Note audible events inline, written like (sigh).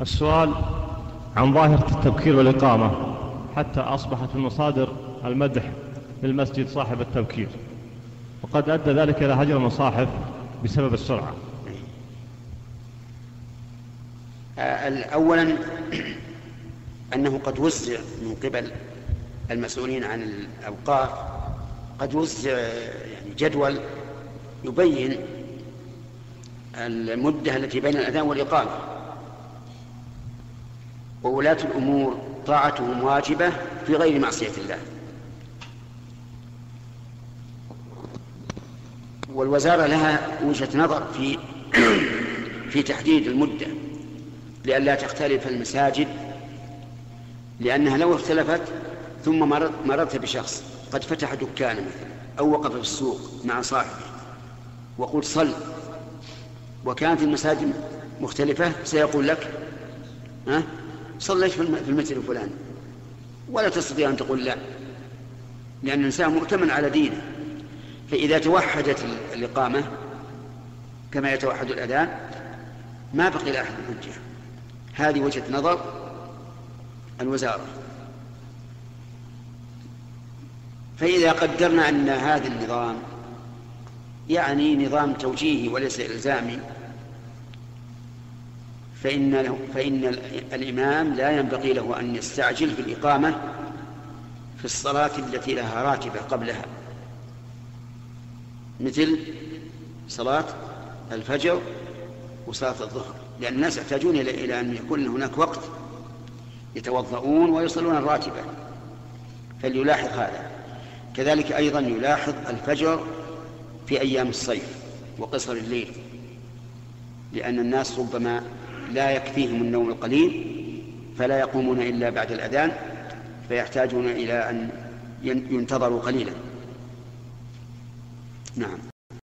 السؤال عن ظاهرة التبكير والإقامة حتى أصبحت المصادر المدح للمسجد صاحب التبكير وقد أدى ذلك إلى هجر المصاحف بسبب السرعة. أولا أنه قد وزع من قبل المسؤولين عن الأوقاف قد وزع يعني جدول يبين المدة التي بين الأذان والإقامة. وولاة الأمور طاعتهم واجبة في غير معصية الله. والوزارة لها وجهة نظر في (clears throat) في تحديد المدة لئلا تختلف المساجد لأنها لو اختلفت ثم مررت بشخص قد فتح دكانا مثلا أو وقف في السوق مع صاحبه وقلت صل وكانت المساجد مختلفة سيقول لك ها؟ صليت في المسجد الفلاني. ولا تستطيع أن تقول لا لأن الإنسان مؤتمن على دينه. فإذا توحدت الإقامة كما يتوحد الأذان ما بقي لأحد حجة هذه وجهة نظر الوزارة. فإذا قدرنا أن هذا النظام يعني نظام توجيهي وليس إلزامي فإن, له فإن الإمام لا ينبغي له أن يستعجل في الإقامة في الصلاة التي لها راتبة قبلها. مثل صلاة الفجر وصلاة الظهر لأن الناس يحتاجون إلى أن يكون هناك وقت يتوضؤون ويصلون الراتبة. فليلاحظ هذا. كذلك أيضا يلاحظ الفجر في أيام الصيف وقصر الليل لأن الناس ربما لا يكفيهم النوم القليل فلا يقومون إلا بعد الأذان فيحتاجون إلى أن ينتظروا قليلا. نعم.